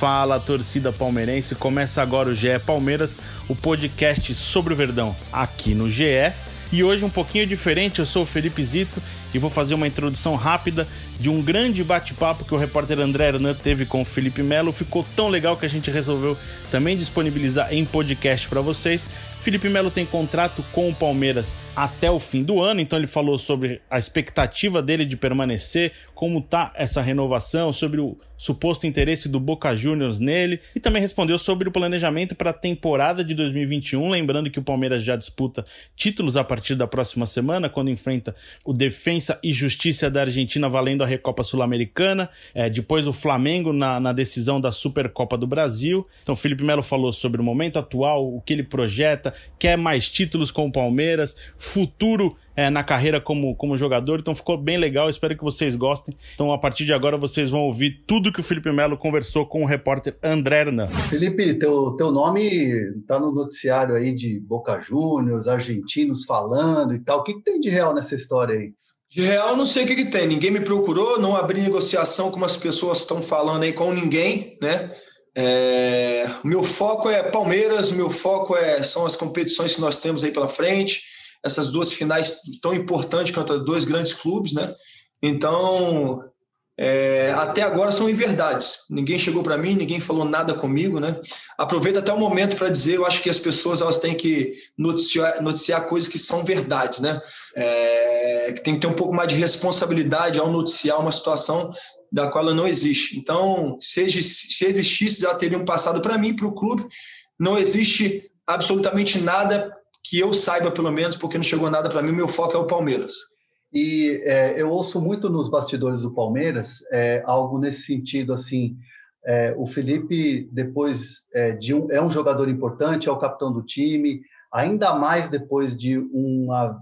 Fala torcida palmeirense, começa agora o GE Palmeiras, o podcast sobre o Verdão aqui no GE. E hoje um pouquinho diferente, eu sou o Felipe Zito e vou fazer uma introdução rápida de um grande bate-papo que o repórter André Hernan teve com o Felipe Melo. Ficou tão legal que a gente resolveu também disponibilizar em podcast para vocês. Felipe Melo tem contrato com o Palmeiras até o fim do ano, então ele falou sobre a expectativa dele de permanecer, como tá essa renovação, sobre o suposto interesse do Boca Juniors nele e também respondeu sobre o planejamento para a temporada de 2021, lembrando que o Palmeiras já disputa títulos a partir da próxima semana, quando enfrenta o Defensa e Justiça da Argentina valendo a Recopa Sul-Americana, é, depois o Flamengo na, na decisão da Supercopa do Brasil. Então Felipe Melo falou sobre o momento atual, o que ele projeta, quer mais títulos com o Palmeiras, futuro é, na carreira como, como jogador, então ficou bem legal, espero que vocês gostem. Então, a partir de agora, vocês vão ouvir tudo que o Felipe Melo conversou com o repórter André Hernan. Felipe, teu, teu nome tá no noticiário aí de Boca Juniors, argentinos falando e tal. O que, que tem de real nessa história aí? De real, não sei o que, que tem. Ninguém me procurou, não abri negociação como as pessoas estão falando aí com ninguém, né? É, meu foco é Palmeiras, meu foco é, são as competições que nós temos aí pela frente, essas duas finais tão importantes contra dois grandes clubes, né? Então, é, até agora são inverdades. Ninguém chegou para mim, ninguém falou nada comigo, né? Aproveito até o momento para dizer, eu acho que as pessoas elas têm que noticiar, noticiar coisas que são verdades, né? É, tem que ter um pouco mais de responsabilidade ao noticiar uma situação da qual ela não existe. Então, se, se existisse, já teriam passado para mim, para o clube. Não existe absolutamente nada que eu saiba, pelo menos, porque não chegou nada para mim. Meu foco é o Palmeiras. E é, eu ouço muito nos bastidores do Palmeiras é, algo nesse sentido, assim, é, o Felipe depois de um, é um jogador importante, é o capitão do time, ainda mais depois de uma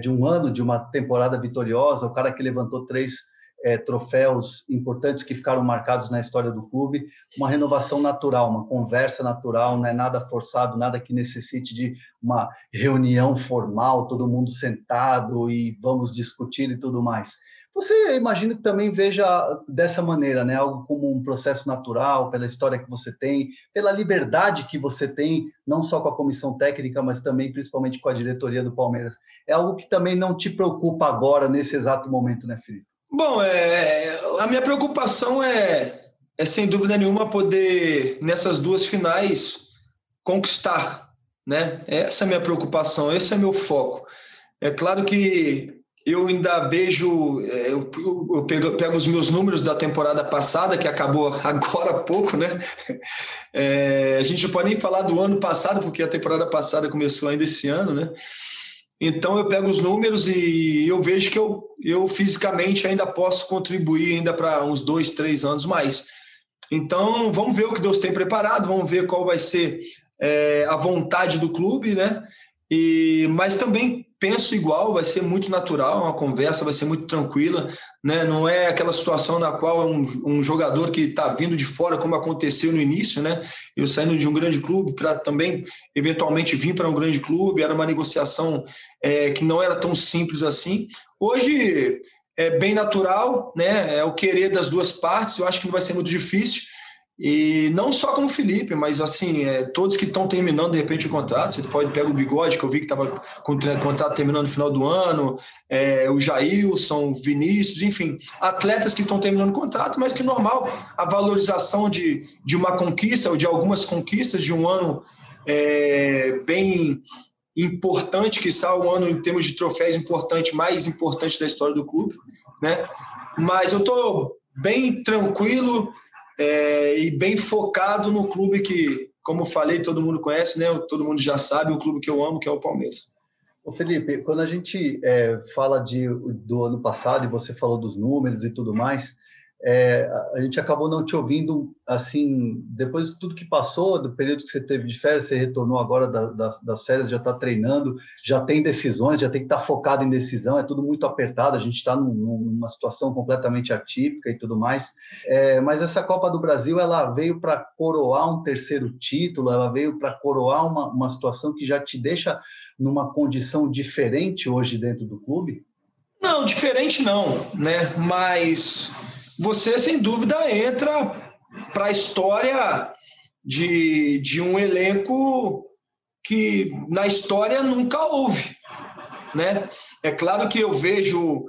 de um ano, de uma temporada vitoriosa, o cara que levantou três é, troféus importantes que ficaram marcados na história do clube, uma renovação natural, uma conversa natural, não é nada forçado, nada que necessite de uma reunião formal, todo mundo sentado e vamos discutir e tudo mais. Você imagina que também veja dessa maneira, né? Algo como um processo natural, pela história que você tem, pela liberdade que você tem, não só com a comissão técnica, mas também principalmente com a diretoria do Palmeiras. É algo que também não te preocupa agora, nesse exato momento, né, Felipe? Bom, é, a minha preocupação é, é, sem dúvida nenhuma, poder, nessas duas finais, conquistar. Né? Essa é a minha preocupação, esse é meu foco. É claro que eu ainda vejo, eu, eu pego, pego, os meus números da temporada passada, que acabou agora há pouco, né? É, a gente não pode nem falar do ano passado, porque a temporada passada começou ainda esse ano, né? Então eu pego os números e eu vejo que eu, eu fisicamente ainda posso contribuir ainda para uns dois, três anos mais. Então vamos ver o que Deus tem preparado, vamos ver qual vai ser é, a vontade do clube, né? E, mas também penso igual, vai ser muito natural, uma conversa vai ser muito tranquila, né? Não é aquela situação na qual um, um jogador que está vindo de fora, como aconteceu no início, né? Eu saindo de um grande clube para também eventualmente vir para um grande clube, era uma negociação é, que não era tão simples assim. Hoje é bem natural, né? É o querer das duas partes. Eu acho que não vai ser muito difícil. E não só como o Felipe, mas assim, é, todos que estão terminando de repente o contrato, você pode pegar o Bigode, que eu vi que estava com o contrato terminando no final do ano, é, o Jailson, o Vinícius, enfim, atletas que estão terminando o contrato, mas que normal, a valorização de, de uma conquista ou de algumas conquistas de um ano é, bem importante, que está um ano em termos de troféus importante, mais importante da história do clube, né? Mas eu estou bem tranquilo, é, e bem focado no clube que, como falei, todo mundo conhece, né? Todo mundo já sabe, o clube que eu amo, que é o Palmeiras. Ô Felipe, quando a gente é, fala de, do ano passado e você falou dos números e tudo mais, é, a gente acabou não te ouvindo assim depois de tudo que passou do período que você teve de férias você retornou agora da, da, das férias já está treinando já tem decisões já tem que estar tá focado em decisão é tudo muito apertado a gente está num, numa situação completamente atípica e tudo mais. É, mas essa Copa do Brasil ela veio para coroar um terceiro título ela veio para coroar uma, uma situação que já te deixa numa condição diferente hoje dentro do clube? Não diferente não né? Mas você, sem dúvida, entra para a história de, de um elenco que na história nunca houve. Né? É claro que eu vejo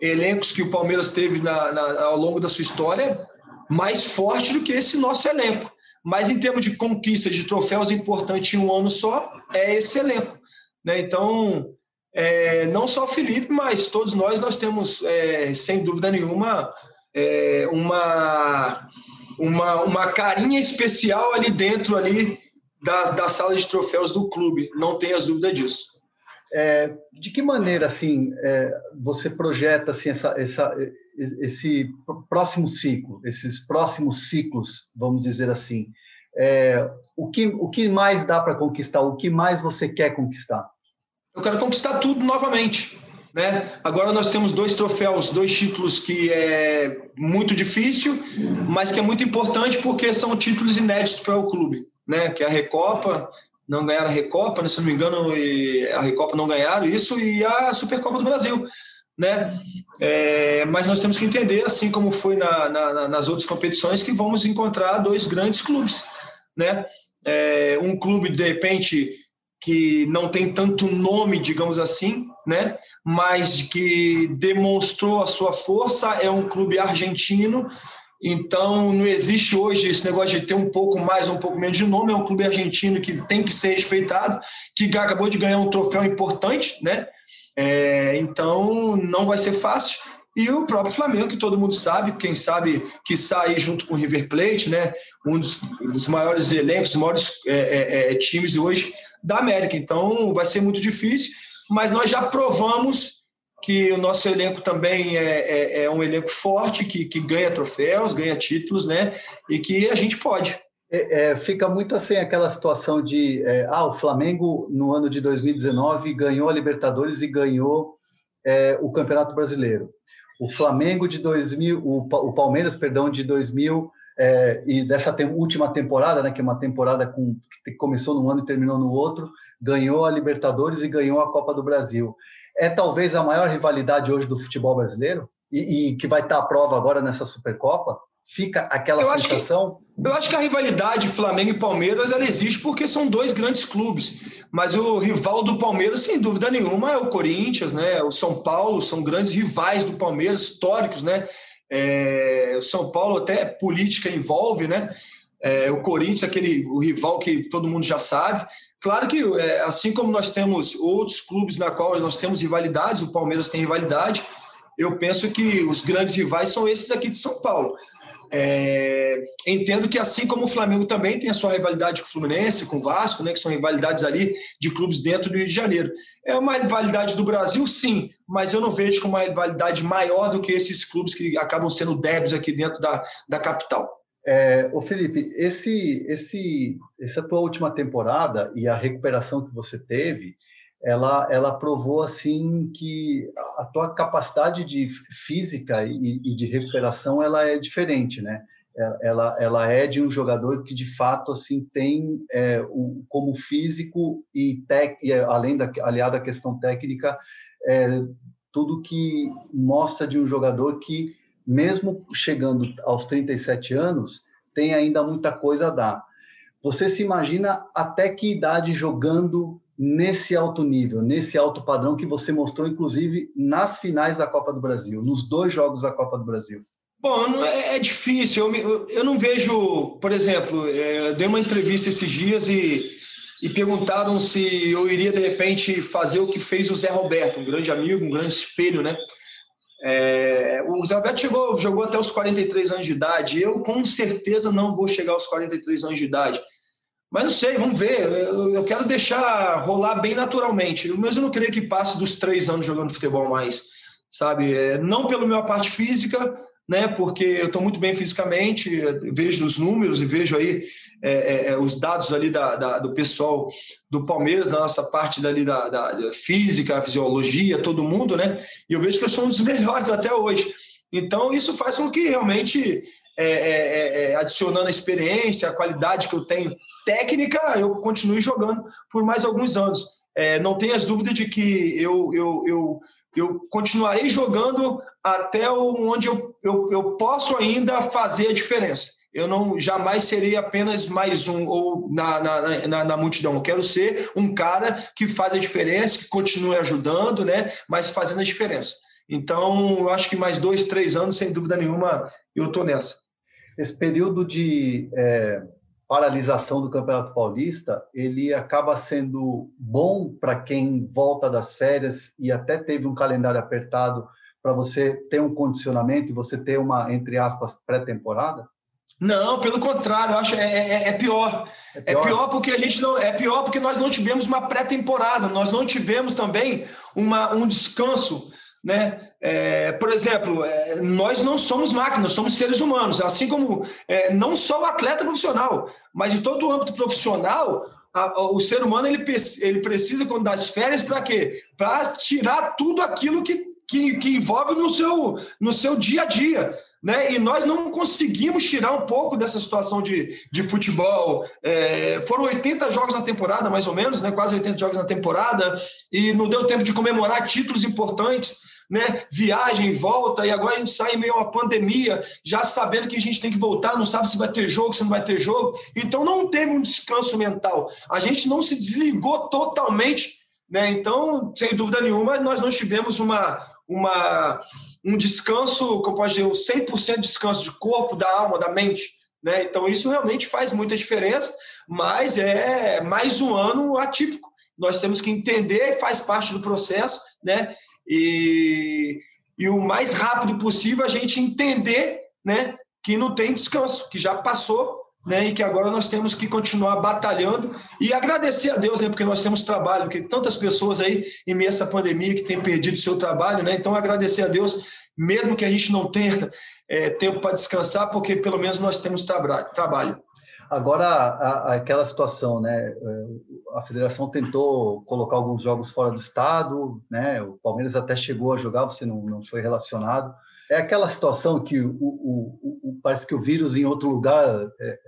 elencos que o Palmeiras teve na, na, ao longo da sua história mais forte do que esse nosso elenco. Mas em termos de conquistas de troféus importantes em um ano só, é esse elenco. Né? Então, é, não só o Felipe, mas todos nós, nós temos, é, sem dúvida nenhuma, é, uma, uma, uma carinha especial ali dentro ali da, da sala de troféus do clube, não tenhas dúvida disso. É, de que maneira assim é, você projeta assim essa, essa, esse próximo ciclo, esses próximos ciclos, vamos dizer assim, é, o que o que mais dá para conquistar, o que mais você quer conquistar? Eu quero conquistar tudo novamente. Né? Agora nós temos dois troféus, dois títulos que é muito difícil, mas que é muito importante porque são títulos inéditos para o clube, né? Que é a Recopa, não ganharam a Recopa, né? se não me engano, a Recopa não ganharam isso e a Supercopa do Brasil, né? É, mas nós temos que entender, assim como foi na, na, nas outras competições, que vamos encontrar dois grandes clubes, né? É, um clube de repente que não tem tanto nome, digamos assim, né? Mas que demonstrou a sua força, é um clube argentino. Então não existe hoje esse negócio de ter um pouco mais, um pouco menos de nome. É um clube argentino que tem que ser respeitado, que acabou de ganhar um troféu importante, né? É, então não vai ser fácil. E o próprio Flamengo, que todo mundo sabe, quem sabe que sai junto com o River Plate, né? Um dos, dos maiores elencos, dos maiores é, é, é times hoje da América. Então vai ser muito difícil, mas nós já provamos que o nosso elenco também é, é, é um elenco forte, que, que ganha troféus, ganha títulos, né? E que a gente pode. É, é, fica muito assim aquela situação de é, ah, o Flamengo no ano de 2019 ganhou a Libertadores e ganhou é, o Campeonato Brasileiro. O Flamengo de 2000, o, o Palmeiras, perdão, de 2000 é, e dessa tem, última temporada, né, que é uma temporada com, que começou num ano e terminou no outro, ganhou a Libertadores e ganhou a Copa do Brasil. É talvez a maior rivalidade hoje do futebol brasileiro e, e que vai estar à prova agora nessa Supercopa. Fica aquela eu sensação. Que, eu acho que a rivalidade Flamengo e Palmeiras ela existe porque são dois grandes clubes. Mas o rival do Palmeiras, sem dúvida nenhuma, é o Corinthians, né? O São Paulo são grandes rivais do Palmeiras, históricos, né? É, o São Paulo até política envolve, né? É, o Corinthians, aquele o rival que todo mundo já sabe. Claro que, é, assim como nós temos outros clubes na qual nós temos rivalidades, o Palmeiras tem rivalidade, eu penso que os grandes rivais são esses aqui de São Paulo. É, entendo que assim como o Flamengo também tem a sua rivalidade com o Fluminense, com o Vasco, né, que são rivalidades ali de clubes dentro do Rio de Janeiro. É uma rivalidade do Brasil, sim, mas eu não vejo como uma rivalidade maior do que esses clubes que acabam sendo débeis aqui dentro da, da capital. É, ô Felipe, esse, esse, essa tua última temporada e a recuperação que você teve, ela, ela provou assim que a tua capacidade de física e, e, de recuperação ela é diferente, né? É, ela, ela é de um jogador que de fato assim tem é, o, como físico e, tec, e além da aliado à questão técnica é, tudo que mostra de um jogador que mesmo chegando aos 37 anos tem ainda muita coisa a dar. Você se imagina até que idade jogando nesse alto nível, nesse alto padrão que você mostrou, inclusive, nas finais da Copa do Brasil, nos dois jogos da Copa do Brasil? Bom, é, é difícil. Eu, eu não vejo, por exemplo, é, eu dei uma entrevista esses dias e, e perguntaram se eu iria, de repente, fazer o que fez o Zé Roberto, um grande amigo, um grande espelho, né? É, o Zé Roberto chegou, jogou até os 43 anos de idade. Eu, com certeza, não vou chegar aos 43 anos de idade Mas não sei, vamos ver. Eu, quero deixar rolar bem naturalmente. Mas eu não creio que passe dos três anos jogando futebol mais, sabe? É, não pela minha parte física, né? Porque eu estou muito bem fisicamente, vejo os números e vejo aí é, é, é, os dados ali da, da, do pessoal do Palmeiras, da nossa parte dali da, da, física, fisiologia, todo mundo, né? E eu vejo que eu sou um dos melhores até hoje. Então, isso faz com que realmente, é, é, é, adicionando a experiência, a qualidade que eu tenho técnica, eu continue jogando por mais alguns anos. não tenho as dúvidas de que eu, eu, eu, eu continuarei jogando até onde eu, eu, eu posso ainda fazer a diferença. Eu não jamais serei apenas mais um ou na, na, na, na, multidão. Eu quero ser um cara que faz a diferença, que continue ajudando, né? Mas fazendo a diferença. Então, eu acho que mais dois, três anos, sem dúvida nenhuma, eu estou nessa. Esse período de é, paralisação do Campeonato Paulista, ele acaba sendo bom para quem volta das férias e até teve um calendário apertado para você ter um condicionamento e você ter uma, entre aspas, pré-temporada? Não, pelo contrário, acho é, é, é, pior. é, pior. É pior porque a gente não é pior porque nós não tivemos uma pré-temporada, nós não tivemos também uma, um descanso, né? É, por exemplo, é, nós não somos máquinas, somos seres humanos, assim como é, não só o atleta profissional, mas em todo o âmbito profissional, a, o ser humano ele, ele precisa quando das férias para quê? Para tirar tudo aquilo que que, que envolve no seu, no seu dia a dia. Né? E nós não conseguimos tirar um pouco dessa situação de, de futebol. É, foram 80 jogos na temporada, mais ou menos, né? quase 80 jogos na temporada, e não deu tempo de comemorar títulos importantes. Né? Viagem, volta, e agora a gente sai meio uma pandemia, já sabendo que a gente tem que voltar, não sabe se vai ter jogo, se não vai ter jogo. Então não teve um descanso mental. A gente não se desligou totalmente. Né? Então, sem dúvida nenhuma, nós não tivemos uma, uma, um descanso, como pode dizer, um 100% de descanso de corpo, da alma, da mente. Né? Então, isso realmente faz muita diferença, mas é mais um ano atípico. Nós temos que entender, faz parte do processo, né? E, e o mais rápido possível a gente entender né, que não tem descanso, que já passou né, e que agora nós temos que continuar batalhando e agradecer a Deus, né, porque nós temos trabalho, porque tantas pessoas aí em meio a essa pandemia que têm perdido seu trabalho, né, então agradecer a Deus, mesmo que a gente não tenha é, tempo para descansar, porque pelo menos nós temos tra trabalho. Agora, a, aquela situação, né, é, a federação tentou colocar alguns jogos fora do estado, né, o Palmeiras até chegou a jogar, você não, não foi relacionado, é aquela situação que o, o, o, parece que o vírus em outro lugar é,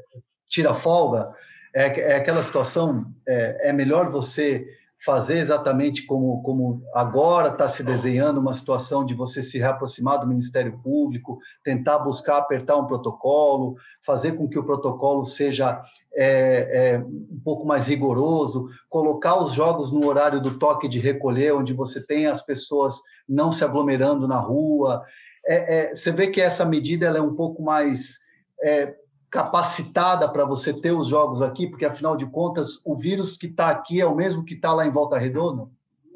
tira folga. É, é aquela situação, é, é, melhor você fazer exatamente como, como agora está se desenhando uma situação de você se reaproximar do Ministério Público, tentar buscar apertar um protocolo, fazer com que o protocolo seja é, é, um pouco mais rigoroso, colocar os jogos no horário do toque de recolher, onde você tem as pessoas não se aglomerando na rua, é, é, você vê que essa medida ela é um pouco mais é, capacitada para você ter os jogos aqui, porque afinal de contas o vírus que está aqui é o mesmo que está lá em Volta Redonda?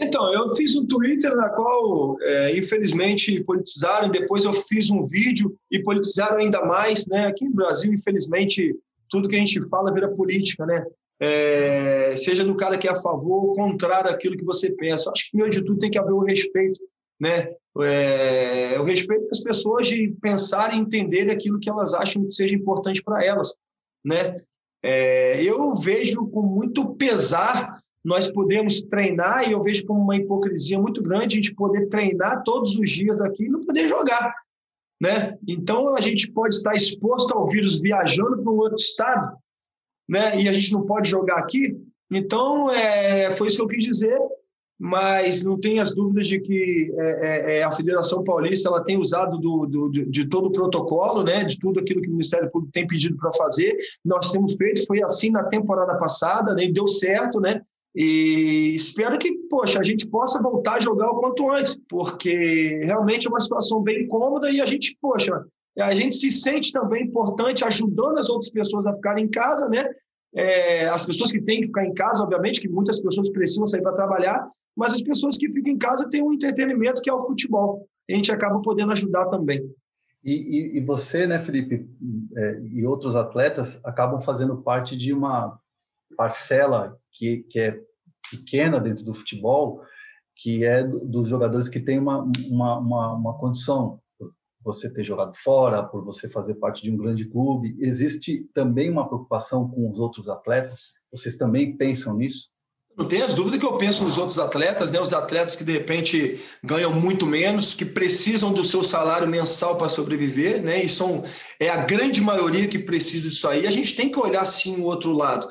Então, eu fiz um Twitter na qual, é, infelizmente, politizaram. Depois eu fiz um vídeo e politizaram ainda mais. Né? Aqui no Brasil, infelizmente, tudo que a gente fala vira política, né? É, seja do cara que é a favor ou contrário àquilo que você pensa. Acho que, primeiro de tudo, tem que haver o respeito né? É, eu respeito as pessoas de pensarem e entenderem aquilo que elas acham que seja importante para elas, né? É, eu vejo com muito pesar nós podemos treinar e eu vejo como uma hipocrisia muito grande a gente poder treinar todos os dias aqui e não poder jogar, né? Então a gente pode estar exposto ao vírus viajando para um outro estado, né? E a gente não pode jogar aqui. Então é, foi isso que eu quis dizer mas não tem as dúvidas de que é, é, é, a Federação Paulista ela tem usado do, do, de todo o protocolo, né, de tudo aquilo que o Ministério Público tem pedido para fazer. Nós temos feito, foi assim na temporada passada, né, deu certo, né, e espero que, poxa, a gente possa voltar a jogar o quanto antes, porque realmente é uma situação bem cômoda e a gente, poxa, a gente se sente também importante ajudando as outras pessoas a ficarem em casa, né? É, as pessoas que têm que ficar em casa, obviamente, que muitas pessoas precisam sair para trabalhar, mas as pessoas que ficam em casa têm um entretenimento que é o futebol. A gente acaba podendo ajudar também. E, e, e você, né, Felipe, é, e outros atletas acabam fazendo parte de uma parcela que, que é pequena dentro do futebol, que é dos jogadores que têm uma, uma, uma, uma condição você ter jogado fora, por você fazer parte de um grande clube. Existe também uma preocupação com os outros atletas? Vocês também pensam nisso? Não tenho as dúvidas que eu penso nos outros atletas, né? Os atletas que de repente ganham muito menos, que precisam do seu salário mensal para sobreviver, né? E são é a grande maioria que precisa disso aí. A gente tem que olhar sim o outro lado.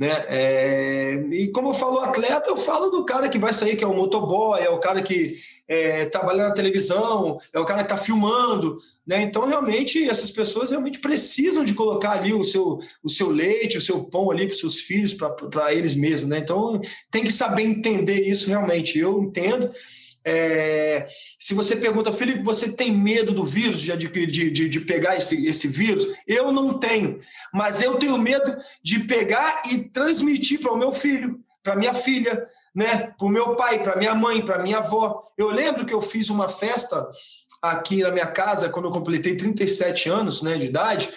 Né? É, e como eu falo atleta, eu falo do cara que vai sair, que é o motoboy, é o cara que é, trabalha na televisão, é o cara que está filmando. Né? Então, realmente, essas pessoas realmente precisam de colocar ali o seu, o seu leite, o seu pão ali para os seus filhos, para eles mesmos. Né? Então, tem que saber entender isso realmente. Eu entendo. É, se você pergunta, Felipe, você tem medo do vírus, de, de, de, de, pegar esse, esse vírus? Eu não tenho, mas eu tenho medo de pegar e transmitir para o meu filho, para minha filha, né? para o meu pai, para minha mãe, para minha avó. Eu lembro que eu fiz uma festa aqui na minha casa quando eu completei 37 anos né, de idade.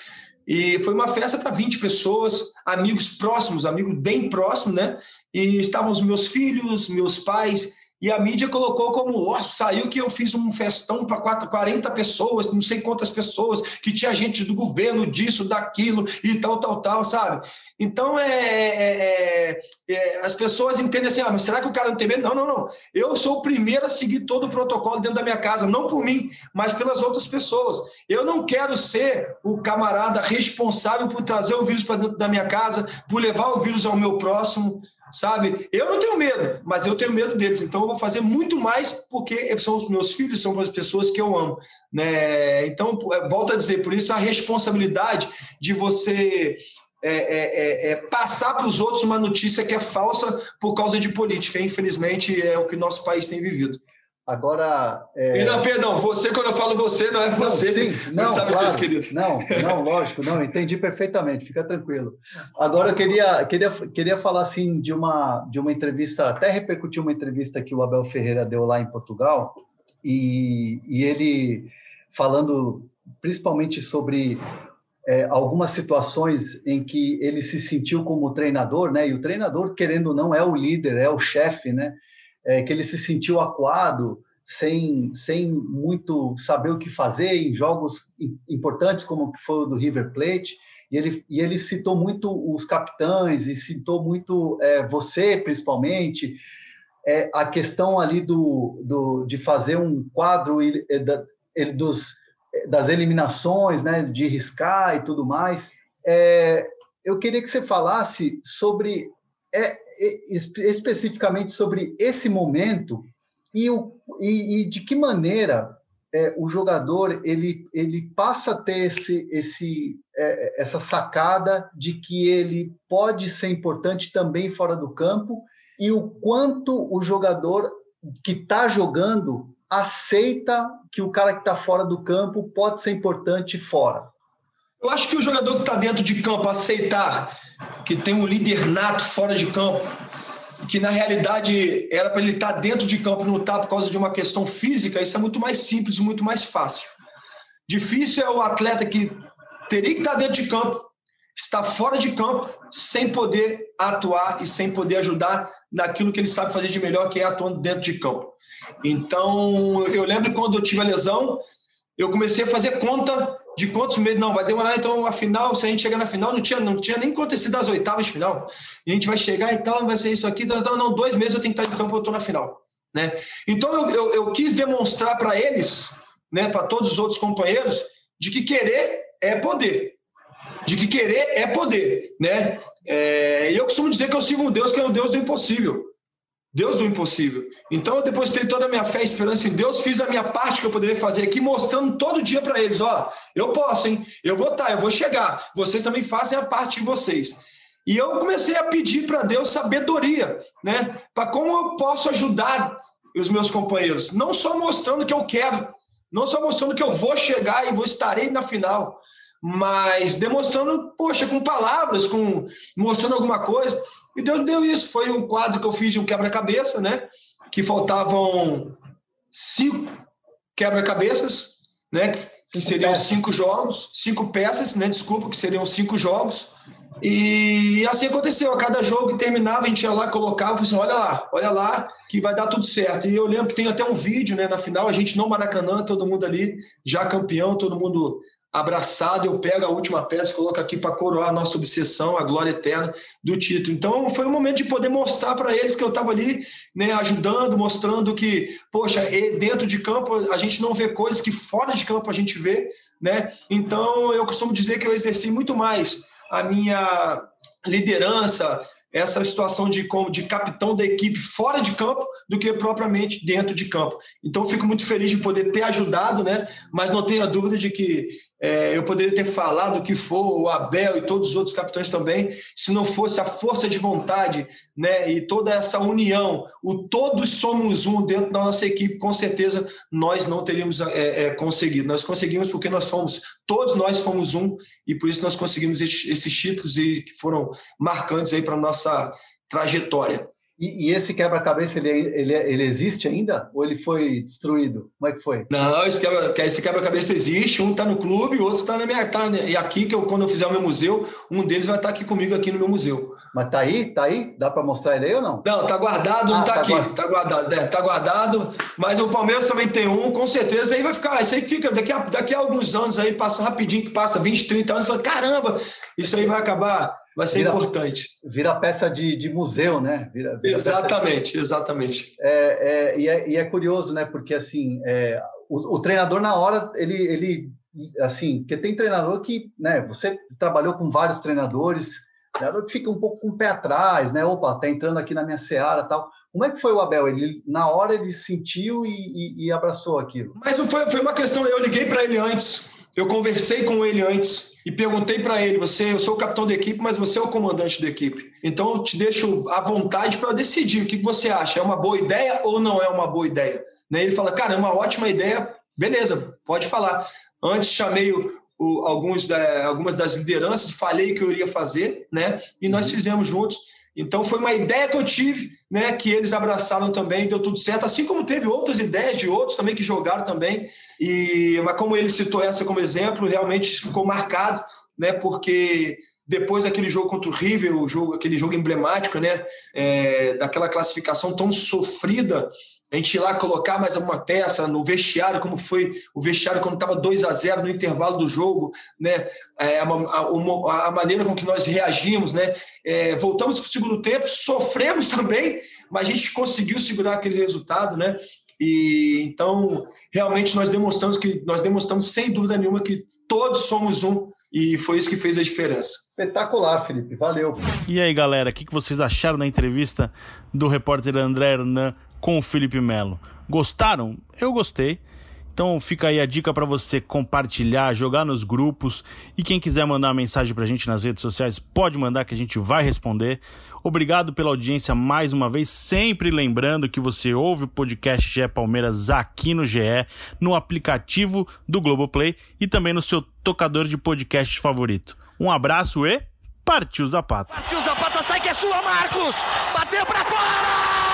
E foi uma festa para 20 pessoas, amigos próximos, amigos bem próximos, né? E estavam os meus filhos, meus pais, e a mídia colocou como, ó, saiu que eu fiz um festão para 40 pessoas, não sei quantas pessoas, que tinha gente do governo, disso, daquilo e tal, tal, tal, sabe? Então, é, é, é, é as pessoas entendem assim, ah, mas será que o cara não tem medo? Não, não, não. Eu sou o primeiro a seguir todo o protocolo dentro da minha casa, não por mim, mas pelas outras pessoas. Eu não quero ser o camarada responsável por trazer o vírus para dentro da minha casa, por levar o vírus ao meu próximo, sabe? Eu não tenho medo, mas eu tenho medo deles. Então eu vou fazer muito mais porque são os meus filhos, são as pessoas que eu amo, né? Então é, volto a dizer, por isso a responsabilidade de você é, é, é, é passar para os outros uma notícia que é falsa por causa de política. Infelizmente é o que nosso país tem vivido. Agora. É... E não, perdão, você, quando eu falo você, não é você. Não, sim, não, sabe claro, querido. Não, não, lógico, não, entendi perfeitamente, fica tranquilo. Agora eu queria, queria, queria falar assim de uma, de uma entrevista, até repercutir uma entrevista que o Abel Ferreira deu lá em Portugal, e, e ele falando principalmente sobre é, algumas situações em que ele se sentiu como treinador, né? E o treinador, querendo ou não, é o líder, é o chefe, né? É, que ele se sentiu acuado, sem, sem muito saber o que fazer em jogos importantes como foi o do River Plate. E ele, e ele citou muito os capitães e citou muito é, você, principalmente, é, a questão ali do, do, de fazer um quadro ele, da, ele, dos, das eliminações, né, de riscar e tudo mais. É, eu queria que você falasse sobre é, especificamente sobre esse momento e, o, e, e de que maneira é, o jogador ele, ele passa a ter esse, esse, é, essa sacada de que ele pode ser importante também fora do campo e o quanto o jogador que está jogando aceita que o cara que está fora do campo pode ser importante fora. Eu acho que o jogador que está dentro de campo aceitar que tem um líder nato fora de campo, que na realidade era para ele estar tá dentro de campo e não estar tá por causa de uma questão física, isso é muito mais simples, muito mais fácil. Difícil é o atleta que teria que estar tá dentro de campo, está fora de campo, sem poder atuar e sem poder ajudar naquilo que ele sabe fazer de melhor, que é atuando dentro de campo. Então, eu lembro quando eu tive a lesão, eu comecei a fazer conta de quantos meses. Não, vai demorar então a final. Se a gente chegar na final, não tinha, não tinha nem acontecido as oitavas de final. E a gente vai chegar e tal, vai ser isso aqui. Então, não, dois meses eu tenho que estar em campo, eu estou na final. Né? Então eu, eu, eu quis demonstrar para eles, né, para todos os outros companheiros, de que querer é poder. De que querer é poder. Né? É, e eu costumo dizer que eu sirvo um Deus que é um Deus do impossível. Deus do impossível. Então eu depositei toda a minha fé e esperança em Deus, fiz a minha parte que eu poderia fazer aqui, mostrando todo dia para eles: ó, eu posso, hein? Eu vou estar, tá, eu vou chegar. Vocês também fazem a parte de vocês. E eu comecei a pedir para Deus sabedoria, né? Para como eu posso ajudar os meus companheiros. Não só mostrando que eu quero, não só mostrando que eu vou chegar e vou estarei na final, mas demonstrando, poxa, com palavras, com mostrando alguma coisa. E Deus deu isso. Foi um quadro que eu fiz de um quebra-cabeça, né? Que faltavam cinco quebra-cabeças, né? Que seriam cinco jogos, cinco peças, né? Desculpa, que seriam cinco jogos. E assim aconteceu, a cada jogo que terminava, a gente ia lá, colocava, assim, olha lá, olha lá, que vai dar tudo certo. E eu lembro que tem até um vídeo, né, na final, a gente no Maracanã, todo mundo ali, já campeão, todo mundo abraçado, eu pego a última peça e coloco aqui para coroar a nossa obsessão, a glória eterna do título. Então, foi um momento de poder mostrar para eles que eu estava ali, né, ajudando, mostrando que, poxa, dentro de campo a gente não vê coisas que fora de campo a gente vê, né? Então, eu costumo dizer que eu exerci muito mais a minha liderança, essa situação de, como, de capitão da equipe fora de campo do que propriamente dentro de campo. Então, fico muito feliz de poder ter ajudado, né? mas não tenha dúvida de que é, eu poderia ter falado o que for, o Abel e todos os outros capitães também, se não fosse a força de vontade né, e toda essa união, o todos somos um dentro da nossa equipe, com certeza nós não teríamos é, é, conseguido. Nós conseguimos porque nós fomos, todos nós fomos um, e por isso nós conseguimos esses, títulos e que foram marcantes aí para a nossa trajetória. E, e esse quebra-cabeça, ele, ele, ele existe ainda? Ou ele foi destruído? Como é que foi? Não, esse quebra-cabeça quebra existe. Um está no clube, o outro está na minha... Tá, e aqui, que eu, quando eu fizer o meu museu, um deles vai estar tá aqui comigo aqui no meu museu. Mas tá aí? Tá aí? Dá para mostrar ele aí ou não? Não, tá guardado, ah, não tá, tá aqui. Guardado. Tá guardado, é, tá guardado. Mas o Palmeiras também tem um, com certeza aí vai ficar. Isso aí fica daqui a, daqui a alguns anos aí, passa rapidinho, que passa 20, 30 anos, fala, caramba, isso aí vai acabar vai ser vira, importante. Vira peça de, de museu, né? Vira, vira exatamente, de... exatamente. É, é, e, é, e é curioso, né? Porque assim, é, o, o, treinador na hora ele, ele assim, porque tem treinador que, né? Você trabalhou com vários treinadores, treinador que fica um pouco com o pé atrás, né? Opa, tá entrando aqui na minha seara, tal. Como é que foi o Abel? Ele na hora ele sentiu e, e, e abraçou aquilo? Mas não foi, foi uma questão. Eu liguei para ele antes. Eu conversei com ele antes e perguntei para ele: você, eu sou o capitão da equipe, mas você é o comandante da equipe. Então eu te deixo à vontade para decidir o que você acha. É uma boa ideia ou não é uma boa ideia? Né? Ele fala: cara, é uma ótima ideia. Beleza, pode falar. Antes chamei o, o, alguns da, algumas das lideranças, falei que eu iria fazer, né? E nós uhum. fizemos juntos. Então foi uma ideia que eu tive, né, que eles abraçaram também, deu tudo certo, assim como teve outras ideias de outros também que jogaram também. E mas como ele citou essa como exemplo, realmente ficou marcado, né, porque depois daquele jogo contra o River, o jogo, aquele jogo emblemático, né, é, daquela classificação tão sofrida, a gente ir lá colocar mais alguma peça no vestiário, como foi o vestiário quando estava 2 a 0 no intervalo do jogo, né? É, a, a, a, maneira com que nós reagimos, né? É, voltamos para o segundo tempo, sofremos também, mas a gente conseguiu segurar aquele resultado, né? E então realmente nós demonstramos que nós demonstramos sem dúvida nenhuma que todos somos um e foi isso que fez a diferença. Espetacular, Felipe. Valeu. E aí, galera, o que vocês acharam da entrevista do repórter André Hernan com o Felipe Melo. Gostaram? Eu gostei. Então fica aí a dica para você compartilhar, jogar nos grupos e quem quiser mandar uma mensagem para a gente nas redes sociais pode mandar que a gente vai responder. Obrigado pela audiência mais uma vez, sempre lembrando que você ouve o podcast GE Palmeiras aqui no GE, no aplicativo do Globoplay e também no seu tocador de podcast favorito. Um abraço e partiu Zapata. Partiu Zapata, sai que é sua, Marcos! Bateu para fora!